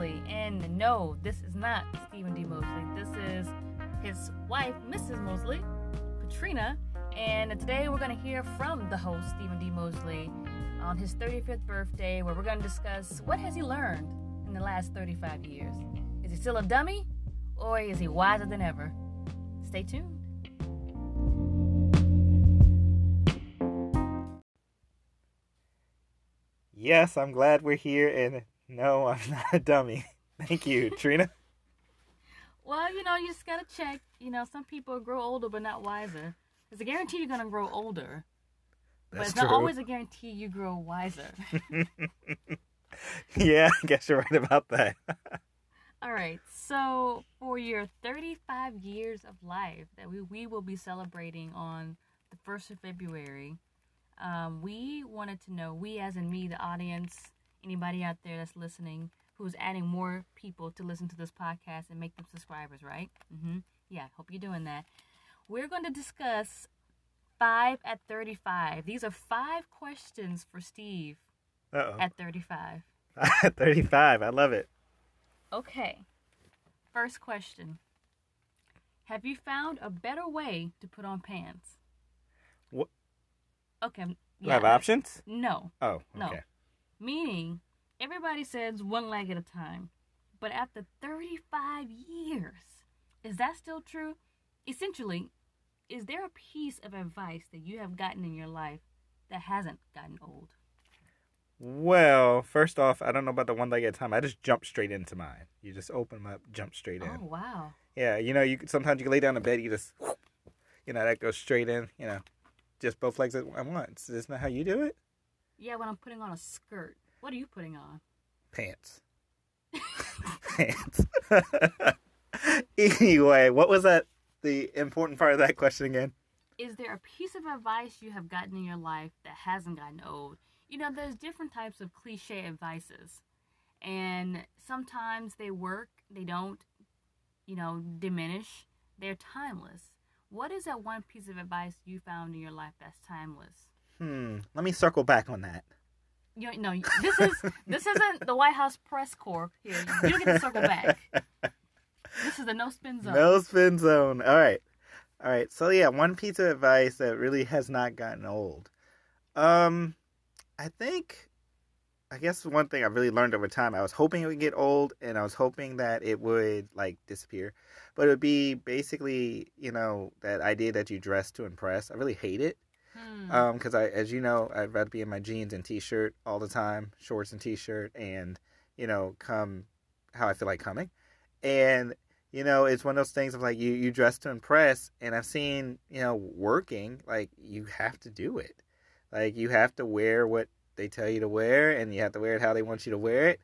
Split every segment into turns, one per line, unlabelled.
Mosley. And no, this is not Stephen D. Mosley. This is his wife, Mrs. Mosley, Katrina. And today we're going to hear from the host, Stephen D. Mosley, on his 35th birthday, where we're going to discuss what has he learned in the last 35 years. Is he still a dummy, or is he wiser than ever? Stay tuned.
Yes, I'm glad we're here, and no, I'm not a dummy. Thank you, Trina.
Well, you know, you just gotta check. You know, some people grow older but not wiser. It's a guarantee you're gonna grow older, but
That's
it's not always a guarantee you grow wiser.
yeah, I guess you're right about that.
All right, so for your 35 years of life that we, we will be celebrating on the 1st of February, um, we wanted to know, we as in me, the audience, anybody out there that's listening who's adding more people to listen to this podcast and make them subscribers, right? Mm-hmm. Yeah, hope you're doing that. We're going to discuss 5 at 35. These are five questions for Steve
Uh
at 35.
At 35. I love it.
Okay. First question. Have you found a better way to put on pants?
What?
Okay. Yeah,
I have options?
No.
Oh,
No. Meaning, everybody says one leg at a time. But after 35 years, is that still true? Essentially, is there a piece of advice that you have gotten in your life that hasn't gotten old?
Well, first off, I don't know about the one leg at a time. I just jump straight into mine. You just open them up, jump straight in.
Oh, wow.
Yeah, you know, you sometimes you lay down in bed, you just, you know, that goes straight in. You know, just both legs at once. Isn't that how you do it?
Yeah, when I'm putting on a skirt. What are you putting on?
Pants. Pants. anyway, what was that? The important part of that question again?
is there a piece of advice you have gotten in your life that hasn't gotten old? You know, there's different types of cliche advices, and sometimes they work, they don't, you know, diminish. They're timeless. What is that one piece of advice you found in your life that's timeless?
Hmm. Let me circle back on that.
You know, no, this is this isn't the White House press corps here. You don't get to circle back. This is the no spin zone.
No spin zone. All right. All right. So yeah, one piece of advice that really has not gotten old. Um I think I guess one thing I really learned over time, I was hoping it would get old and I was hoping that it would like disappear. But it would be basically, you know, that idea that you dress to impress. I really hate it.
Hmm.
Um, because I, as you know, I'd rather be in my jeans and t-shirt all the time, shorts and t-shirt, and you know, come how I feel like coming. And you know, it's one of those things of like you you dress to impress, and I've seen you know working like you have to do it, like you have to wear what they tell you to wear, and you have to wear it how they want you to wear it.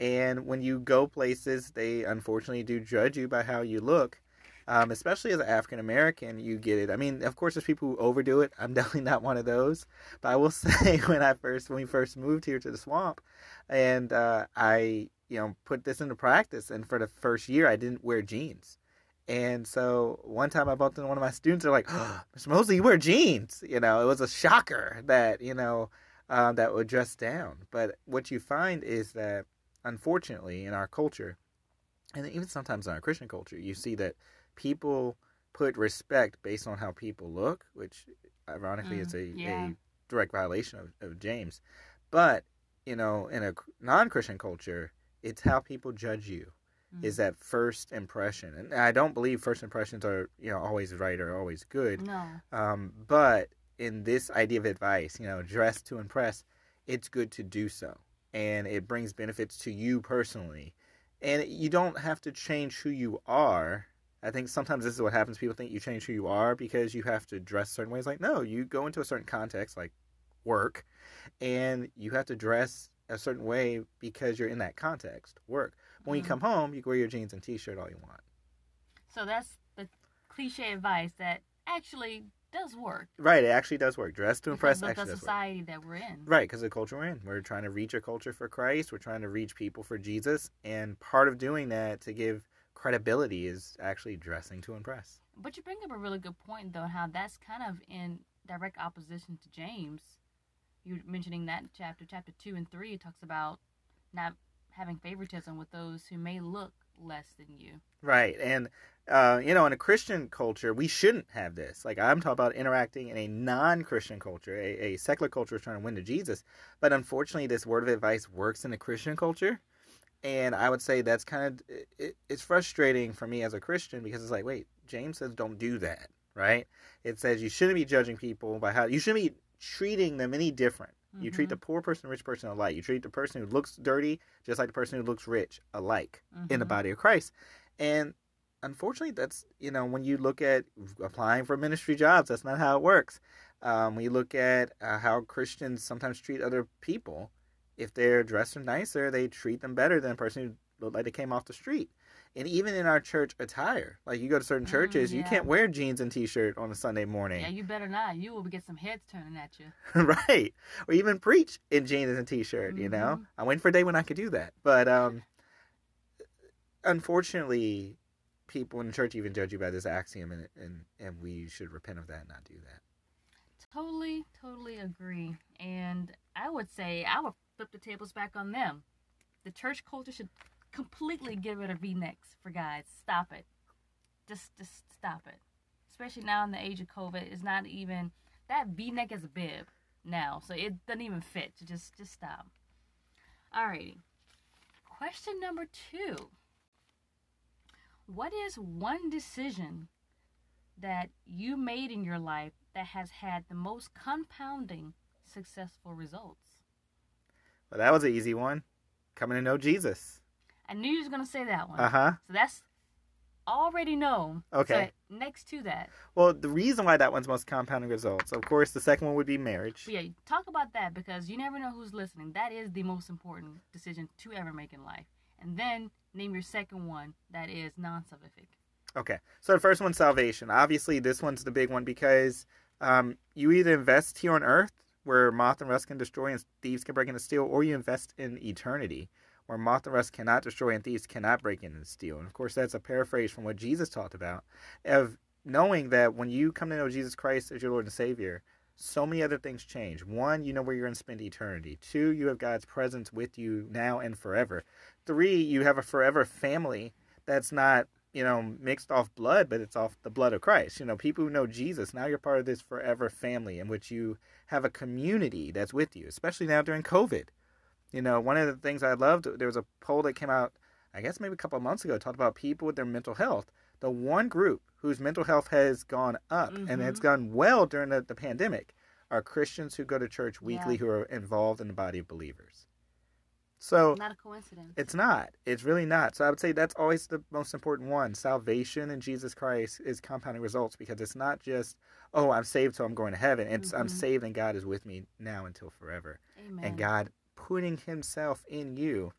And when you go places, they unfortunately do judge you by how you look um, especially as an African American, you get it. I mean, of course, there's people who overdo it. I'm definitely not one of those. But I will say, when I first, when we first moved here to the swamp, and uh, I, you know, put this into practice, and for the first year, I didn't wear jeans. And so one time I bumped into one of my students. They're like, oh, "Mr. Mosley, you wear jeans." You know, it was a shocker that you know um, that would dress down. But what you find is that, unfortunately, in our culture, and even sometimes in our Christian culture, you see that people put respect based on how people look, which ironically
Mm,
is a,
yeah.
a direct violation of, of James. But, you know, in a non Christian culture, it's how people judge you.
Mm.
Is that first impression? And I don't believe first impressions are, you know, always right or always good.
no.
Um, but in this idea of advice, you know, dress to impress, it's good to do so. And it brings benefits to you personally. And you don't have to change who you are. I think sometimes this is what happens. People think you change who you are because you have to dress certain ways. Like, no, you go into a certain context, like work, and you have to dress a certain way because you're in that context, work. When you
Mhm.
come home, you can wear your jeans and t shirt all you want.
So that's the cliche advice that actually does work.
Right, it actually does work. Dress to impress
because of
actually
the society that we're in.
Right, because the culture we're in. We're trying to reach a culture for Christ. We're trying to reach people for Jesus. And part of doing that to give credibility is actually dressing to impress.
But you bring up a really good point, though, how that's kind of in direct opposition to James. You were mentioning that in chapter, chapter two and three, it talks about not having favoritism with those who may look less than you.
Right. And, uh, you know, in a Christian culture, we shouldn't have this. Like, I'm talking about interacting in a non Christian culture, a, a secular culture trying to win to Jesus. But unfortunately, this word of advice works in a Christian culture. And I would say that's kind of, it, it's frustrating for me as a Christian because it's like, wait, James says don't do that, right? It says you shouldn't be judging people by how, you shouldn't be treating them any different. Mm-hmm. You treat the poor person, rich person alike. You treat the person who looks dirty just like the person who looks rich alike mm-hmm. in the mm-hmm. body of Christ. And unfortunately, that's, you know, when you look at applying for ministry jobs, that's not how it works. Um, when you look at uh, how Christians sometimes treat other people, if they're dressed nicer, they treat them better than a person who looked like they came off the street and even in our church attire, like you go to certain mm, churches, mm, yeah. you can't wear jeans and t-shirt on a Sunday morning.
Yeah, you better not. You will get some heads turning at you.
right, or even preach in jeans and t-shirt. Mm-hmm. You know, mm-hmm. I'm waiting for a day when I could do that, but um, unfortunately, people in church even judge you by this axiom, and and and we should repent of that and not do that.
Totally, totally agree. And I would say I would flip the tables back on them. The church culture should completely get rid of V-necks for guys. Stop it. Just just stop it. Especially now in the age of COVID, it's not even that V-neck is a bib now, so it doesn't even fit. Just just stop. Alrighty. Question number two. What is one decision that you made in your life that has had the most compounding successful results?
Well, that was an easy one. Coming to know Jesus.
I knew you was gonna say that one.
Uh huh.
So that's already known.
Okay.
So next to that.
Well, the reason why that one's most compounding results, of course, the second one would be marriage.
Yeah, talk about that because you never know who's listening. That is the most important decision to ever make in life. And then name your second one that is non-salvific.
Okay. So the first one's salvation. Obviously, this one's the big one because um, you either invest here on earth where moth and rust can destroy and thieves can break into steal, or you invest in eternity where moth and rust cannot destroy and thieves cannot break in and steal. And of course, that's a paraphrase from what Jesus talked about of knowing that when you come to know Jesus Christ as your Lord and Savior, so many other things change. One, you know where you're going to spend eternity. Two, you have God's presence with you now and forever. Three, you have a forever family that's not, you know, mixed off blood, but it's off the blood of Christ. You know, people who know Jesus, now you're part of this forever family in which you have a community that's with you, especially now during COVID. You know, one of the things I loved, there was a poll that came out, I guess maybe a couple of months ago, talked about people with their mental health. The one group whose mental health has gone up mm-hmm. and it's gone well during the, the, pandemic are Christians who go to church weekly yeah. who are involved in the body of believers. So
not a coincidence.
It's not. It's really not. So I would say that's always the most important one. Salvation in Jesus Christ is compounding results because it's not just, oh, I'm saved so I'm going to heaven. It's mm-hmm. I'm saved and God is with me now until forever.
Amen.
And God putting himself in you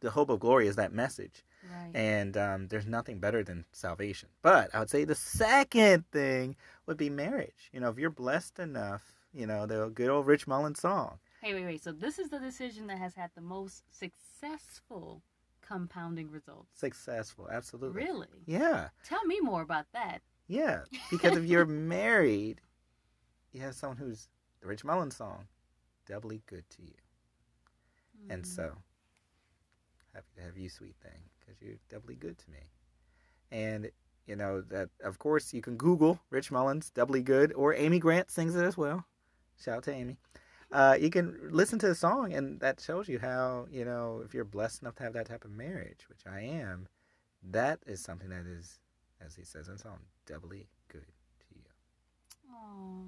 the hope of glory is that message
right.
and um, there's nothing better than salvation but i would say the second thing would be marriage you know if you're blessed enough you know the good old rich mullins song
hey wait wait. So this is the decision that has had the most successful compounding results.
Successful. Absolutely.
Really?
Yeah.
Tell me more about that.
Yeah. Because if you're married you have someone who's the rich mullins song doubly good to you. Mm-hmm. And so, happy to have you, sweet thing, because you're doubly good to me. And, you know, that, of course, you can Google Rich Mullins, doubly good, or Amy Grant sings it as well. Shout out to Amy. Uh, you can listen to the song, and that shows you how, you know, if you're blessed enough to have that type of marriage, which I am, that is something that is, as he says in the song, doubly good to you.
Oh,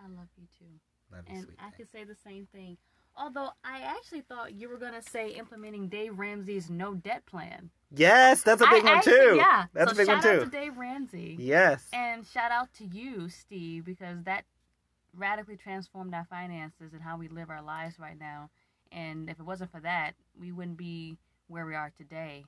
I love you too.
Love you,
and
sweet
I
thing.
could say the same thing. Although I actually thought you were gonna say implementing Dave Ramsey's no debt plan.
Yes, that's a big
I,
one too.
Yeah,
that's
so
a big
one
too.
Shout out to Dave Ramsey.
Yes.
And shout out to you, Steve, because that radically transformed our finances and how we live our lives right now. And if it wasn't for that, we wouldn't be where we are today.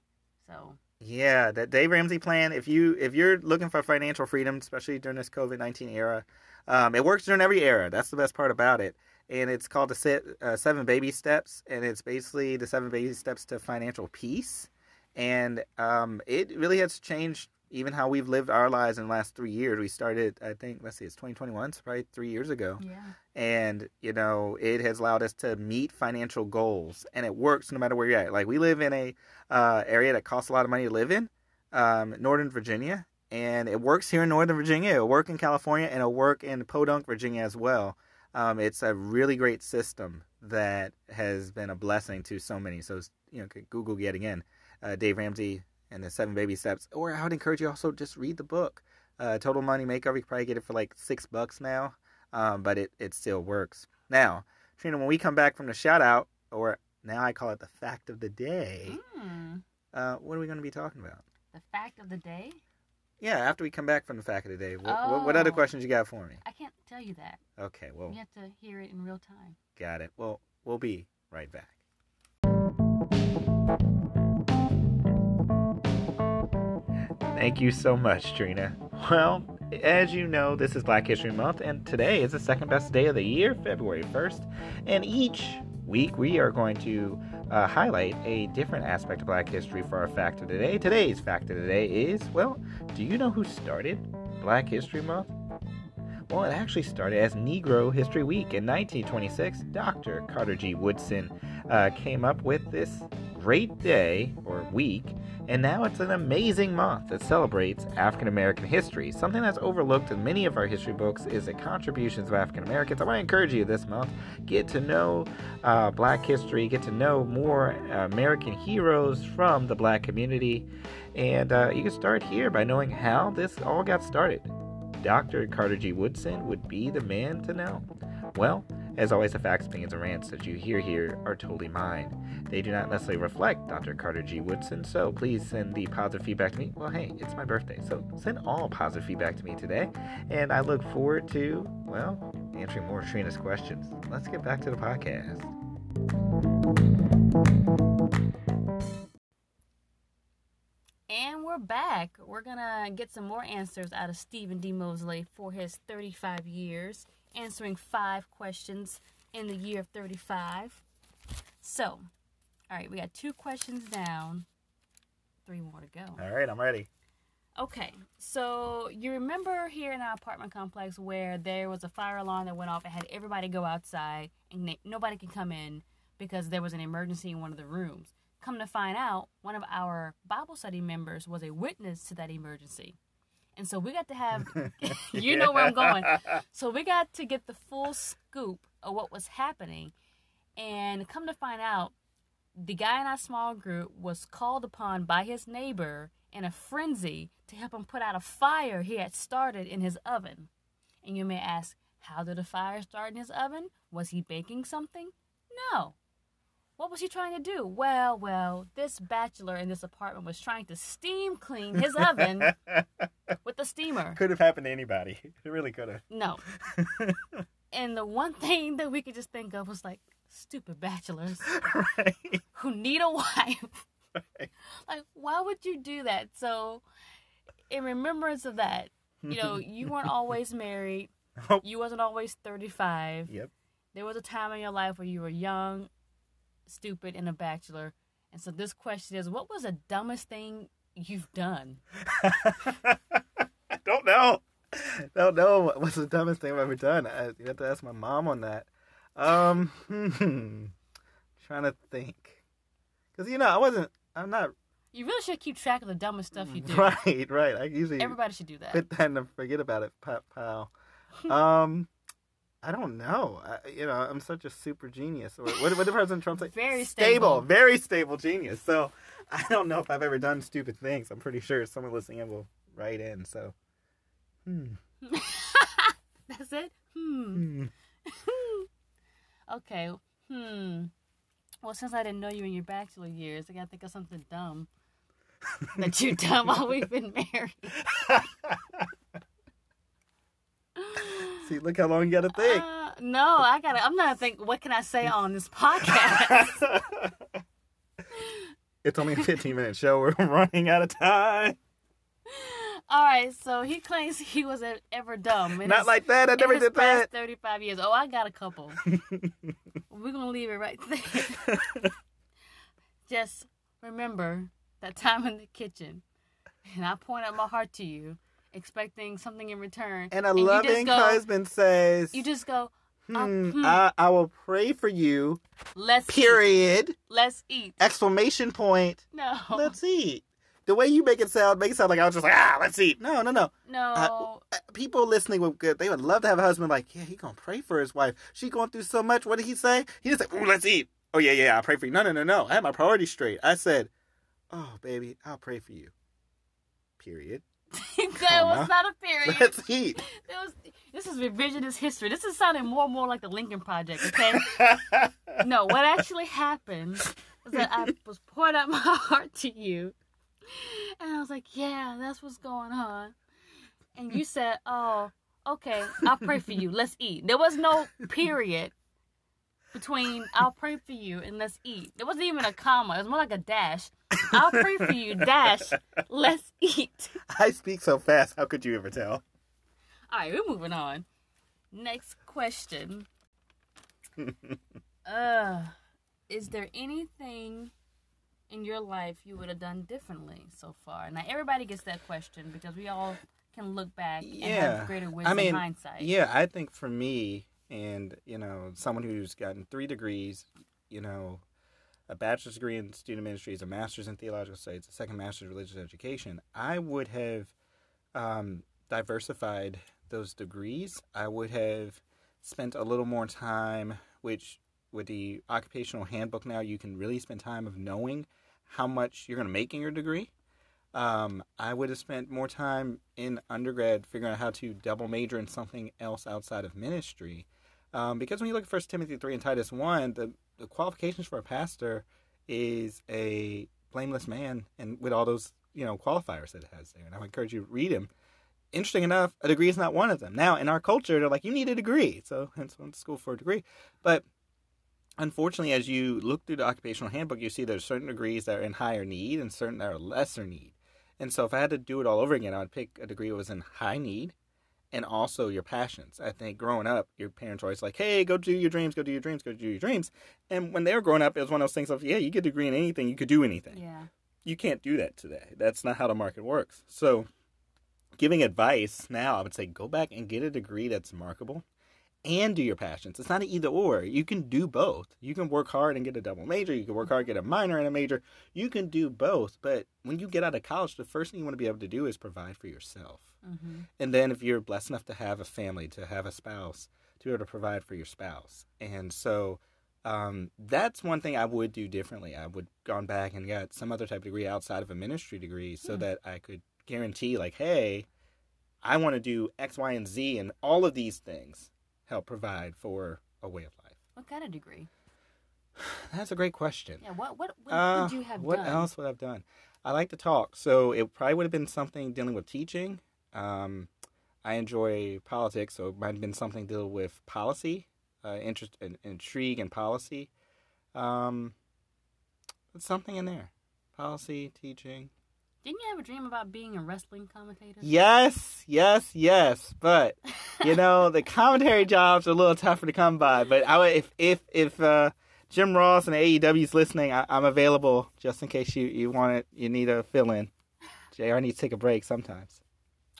So
yeah, that Dave Ramsey plan. If you if you're looking for financial freedom, especially during this COVID nineteen era, um, it works during every era. That's the best part about it and it's called the uh, Seven Baby Steps, and it's basically the seven baby steps to financial peace. And um, it really has changed even how we've lived our lives in the last three years. We started, I think, let's see, it's 2021, so probably three years ago.
Yeah.
And, you know, it has allowed us to meet financial goals. And it works no matter where you're at. Like, we live in a uh, area that costs a lot of money to live in, um, Northern Virginia. And it works here in Northern Virginia. It'll work in California, and it'll work in Podunk, Virginia as well. Um, it's a really great system that has been a blessing to so many. So, you know, Google yet again, uh, Dave Ramsey and the Seven Baby Steps. Or I would encourage you also just read the book. Uh, Total Money Makeover. You probably get it for like six bucks now, um, but it, it still works. Now, Trina, when we come back from the shout out, or now I call it the fact of the day,
Mm.
uh, what are we going to be talking about?
The fact of the day?
Yeah, after we come back from the fact of the day, what, what, what other
Oh.
questions you got for me?
I can't tell you that.
Okay, well,
You have to hear it in real time.
got it. Well, we'll be right back. Thank you so much, Trina. Well, as you know, this is Black History Month, and today is the second best day of the year, February 1st. And each week we are going to uh, highlight a different aspect of Black history for our fact of the day. Today's fact of the day is well, do you know who started Black History Month? Well, it actually started as Negro History Week in 1926. Dr. Carter G. Woodson uh, came up with this great day or week, and now it's an amazing month that celebrates African American history. Something that's overlooked in many of our history books is the contributions of African Americans. I want to encourage you this month get to know uh, Black history, get to know more American heroes from the Black community, and uh, you can start here by knowing how this all got started. Dr. Carter G. Woodson would be the man to know. Well, as always, the facts, opinions, and rants that you hear here are totally mine. They do not necessarily reflect Dr. Carter G. Woodson, so please send the positive feedback to me. Well, hey, it's my birthday, so send all positive feedback to me today, and I look forward to, well, answering more Trina's questions. Let's get back to the podcast.
And we're back. We're gonna get some more answers out of Stephen D. Mosley for his 35 years, answering five questions in the year of 35. So, all right, we got two questions down, three more to go.
All right, I'm ready.
Okay, so you remember here in our apartment complex where there was a fire alarm that went off and had everybody go outside and nobody could come in because there was an emergency in one of the rooms. Come to find out, one of our Bible study members was a witness to that emergency. And so we got to have, you know where I'm going. So we got to get the full scoop of what was happening. And come to find out, the guy in our small group was called upon by his neighbor in a frenzy to help him put out a fire he had started in his oven. And you may ask, how did a fire start in his oven? Was he baking something? No. What was he trying to do? Well, well, this bachelor in this apartment was trying to steam clean his oven with the steamer.
Could have happened to anybody. It really could have.
No. and the one thing that we could just think of was like, stupid bachelors
right.
who need a wife.
Right.
Like, why would you do that? So, in remembrance of that, you know, you weren't always married. You wasn't always 35.
Yep.
There was a time in your life where you were young, stupid, and a bachelor. And so this question is, what was the dumbest thing you've done?
I don't know. Don't know what's the dumbest thing I've ever done. I, you have to ask my mom on that. Um, hmm, trying to think, because you know I wasn't. I'm not
You really should keep track of the dumbest stuff you do.
right. Right. I usually
Everybody should do that.
put that and forget about it, pal. Um, I don't know. I, you know, I'm such a super genius. Or what, what did President Trump say?
Very stable.
very stable genius. So I don't know if I've ever done stupid things. I'm pretty sure someone listening in will write in. So, hmm.
That's it? Hmm.
hmm.
Okay. Hmm. Well, since I didn't know you in your bachelor years, I gotta think of something dumb that you've done while we've been married.
See, look how long you got to think.
Uh, no, I gotta. I'm gonna think. What can I say on this podcast?
it's only a 15 minute show. We're running out of time.
All right. So he claims he was e- ever dumb. in
Not
his-
like that. I never did
past
that.
35 years. Oh, I got a couple. We're gonna leave it right there. Just remember that time in the kitchen. and I point out my heart to you, expecting something in return,
And a
just
loving
go-
husband says,
you just go, uh,
hmm,
hmm.
I, I will pray for you,
let's eat.
period.
Let's eat.
Exclamation point.
No,
Let's eat. The way you make it sound, make it sound like I was just like, ah, let's eat. No, no, no.
no.
Uh, people listening would good. They would love to have a husband like, yeah, he gonna pray for his wife. She going through so much. What did he say? He just said, ooh, let's eat. Oh yeah, yeah, I'll pray for you. No, no, no, no. I had my priorities straight. I said, oh baby, I'll pray for you. Period.
that was not a period.
Let's eat.
That was, this is revisionist history. This is sounding more and more like the Lincoln Project. Okay. no, what actually happened is that I was pouring out my heart to you, and I was like, "Yeah, that's what's going on." And you said, "Oh, okay, I'll pray for you. Let's eat." There was no period between "I'll pray for you" and "Let's eat." There wasn't even a comma. It was more like a dash. I'll pray for you. Dash. Let's eat.
I speak so fast. How could you ever tell?
All right, we're moving on. Next question. uh, is there anything in your life you would have done differently so far? Now, everybody gets that question because we all can look back and
Yeah.
have greater
I
wisdom
mean,
hindsight.
Yeah, I think for me, and you know, someone who's gotten three degrees, you know, a bachelor's degree in student ministries, a master's in theological studies, a second master's in religious education, I would have um, diversified those degrees. I would have spent a little more time, which with the occupational handbook now, you can really spend time of knowing how much you're going to make in your degree. Um, I would have spent more time in undergrad figuring out how to double major in something else outside of ministry. Um, because when you look at First Timothy 3 and Titus 1, the, the qualifications for a pastor is a blameless man and with all those, you know, qualifiers that it has there. And I would encourage you to read him. Interesting enough, a degree is not one of them. Now, in our culture, they're like, you need a degree. So, hence, went to school for a degree. But unfortunately, as you look through the occupational handbook, you see there's certain degrees that are in higher need and certain that are lesser need. And so, if I had to do it all over again, I would pick a degree that was in high need and also your passions. I think growing up, your parents were always like, hey, go do your dreams, go do your dreams, go do your dreams. And when they were growing up, it was one of those things of, yeah, you get a degree in anything, you could do anything.
Yeah.
You can't do that today. That's not how the market works. So, giving advice now, I would say go back and get a degree that's marketable and do your passions. It's not an either or. You can do both. You can work hard and get a double major. You can work hard, get a minor and a major. You can do both. But when you get out of college, the first thing you want to be able to do is provide for yourself.
Mm-hmm.
And then if you're blessed enough to have a family, to have a spouse, to be able to provide for your spouse. And so um, that's one thing I would do differently. I would gone back and got some other type of degree outside of a ministry degree so
Hmm.
that I could guarantee like, hey, I want to do X, Y, and Z and all of these things help provide for a way of life.
What kind of degree?
That's a great question.
Yeah. What what, what
Uh,
would you have
what
done?
else would I've done? I like to talk, so it probably would have been something dealing with teaching. Um, I enjoy politics, so it might have been something dealing with policy, uh, interest, and intrigue, and policy. Um, but something in there, policy, teaching.
Didn't you have a dream about being a wrestling commentator?
Yes, yes, yes. But you know, the commentary jobs are a little tougher to come by. But I would, if if if uh, Jim Ross and AEW's listening, I, I'm available just in case you you want it. You need a fill in. Jr. needs to take a break sometimes.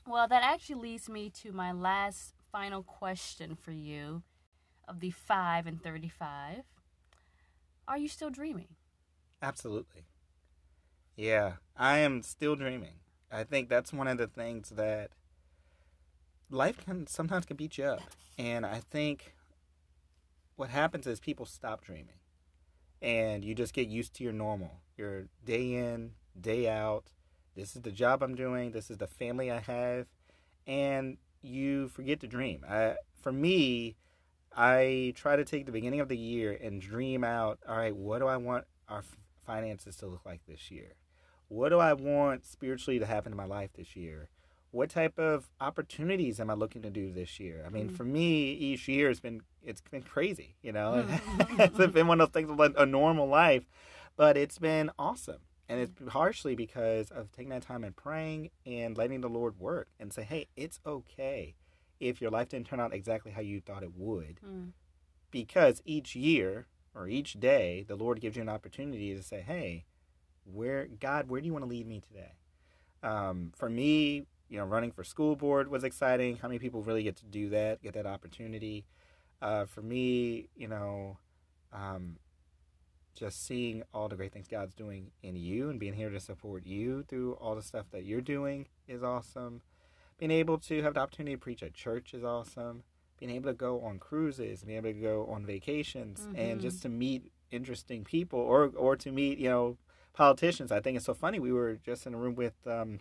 Well, that actually leads me to my last final question for you of the 5 and 35. Are you still dreaming?
Absolutely. Yeah, I am still dreaming. I think that's one of the things that life can sometimes can beat you up. And I think what happens is people stop dreaming. And you just get used to your normal. Your day in, day out. This is the job I'm doing, this is the family I have, and you forget to dream. I for me, I try to take the beginning of the year and dream out, all right, what do I want our finances to look like this year? What do I want spiritually to happen in my life this year? What type of opportunities am I looking to do this year? I mean,
Mm.
for me, each year has been it's been crazy, you know. it's been one of those things like a normal life, but it's been awesome. And it's partially because of taking that time and praying and letting the Lord work and say, hey, it's okay if your life didn't turn out exactly how you thought it would
Mm.
because each year or each day the lord gives you an opportunity to say hey where god where do you want to lead me today Um, for me, you know, running for school board was exciting. How many people really get to do that, get that opportunity? Uh, for me, you know, um, just seeing all the great things God's doing in you and being here to support you through all the stuff that you're doing is awesome. Being able to have the opportunity to preach at church is awesome. Being able to go on cruises, being able to go on vacations, mm-hmm. and just to meet interesting people or or to meet you know politicians. I think it's so funny. We were just in a room with um,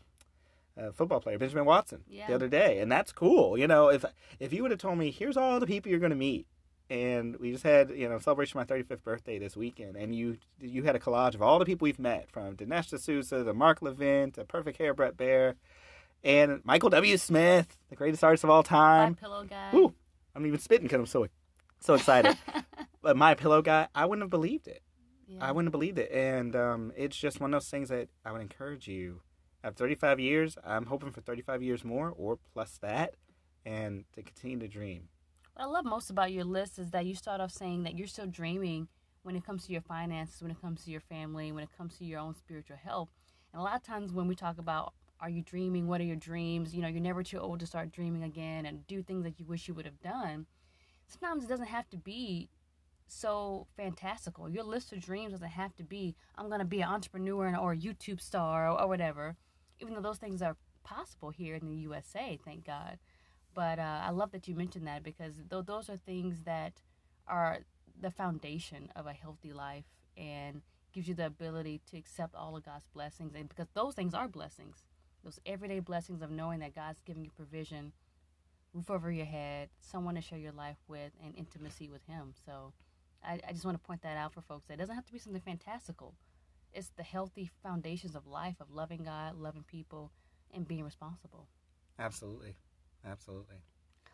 a football player Benjamin Watson yeah. the other day, and that's cool. You know, if if you would have told me, here's all the people you're going to meet and we just had you know celebration of my 35th birthday this weekend and you you had a collage of all the people we've met from Dinesh D'Souza to Mark Levin to Perfect Hair Bret Baier and Michael W. Smith the greatest artist of all time
my pillow guy
Ooh, I'm even spitting because I'm so so excited but my pillow guy I wouldn't have believed it yeah. I wouldn't have believed it and um, it's just one of those things that I would encourage you at 35 years I'm hoping for 35 years more or plus that and to continue to dream
what I love most about your list is that you start off saying that you're still dreaming when it comes to your finances, when it comes to your family, when it comes to your own spiritual health. And a lot of times when we talk about are you dreaming, what are your dreams, you know, you're never too old to start dreaming again and do things that you wish you would have done. Sometimes it doesn't have to be so fantastical. Your list of dreams doesn't have to be I'm going to be an entrepreneur or a YouTube star or, or whatever, even though those things are possible here in the USA, thank God. But uh, I love that you mentioned that because th- those are things that are the foundation of a healthy life and gives you the ability to accept all of God's blessings. And because those things are blessings, those everyday blessings of knowing that God's giving you provision, roof over your head, someone to share your life with, and intimacy with Him. So I, I just want to point that out for folks. That it doesn't have to be something fantastical. It's the healthy foundations of life of loving God, loving people, and being responsible.
Absolutely. Absolutely.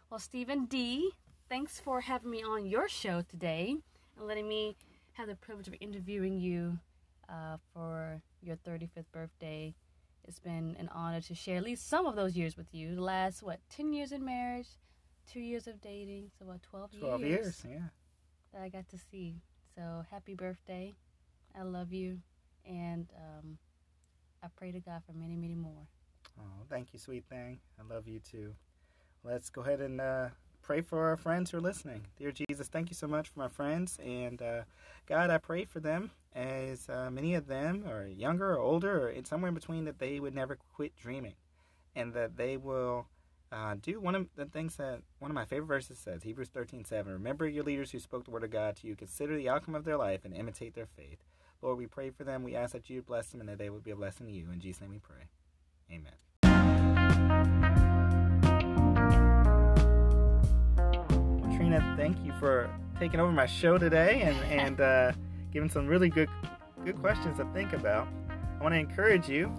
Well, Stephen D., thanks for having me on your show today and letting me have the privilege of interviewing you uh, for your 35th birthday. It's been an honor to share at least some of those years with you. The last, what, 10 years in marriage, two years of dating, so what, 12 years?
12 years, yeah.
That I got to see. So happy birthday. I love you. And um, I pray to God for many, many more.
Oh, thank you, sweet thing. I love you too let's go ahead and uh, pray for our friends who are listening. Dear Jesus, thank you so much for my friends. And uh, God, I pray for them as uh, many of them are younger or older or in somewhere in between that they would never quit dreaming and that they will. Uh, do one of the things that one of my favorite verses says, Hebrews 13 7. Remember your leaders who spoke the word of God to you. Consider the outcome of their life and imitate their faith. Lord, we pray for them. We ask that you bless them and that they would be a blessing to you. In Jesus' name we pray. Amen. Trina, thank you for taking over my show today and, and uh, giving some really good good questions to think about. I want to encourage you.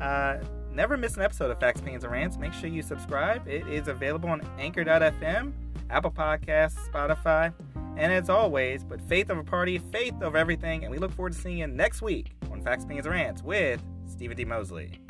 Uh, never miss an episode of Facts, Pains, and Rants. Make sure you subscribe. It is available on Anchor.fm, Apple Podcasts, Spotify, and as always, but faith over party, faith over everything. And we look forward to seeing you next week on Facts, and Rants with Stephen D. Mosley.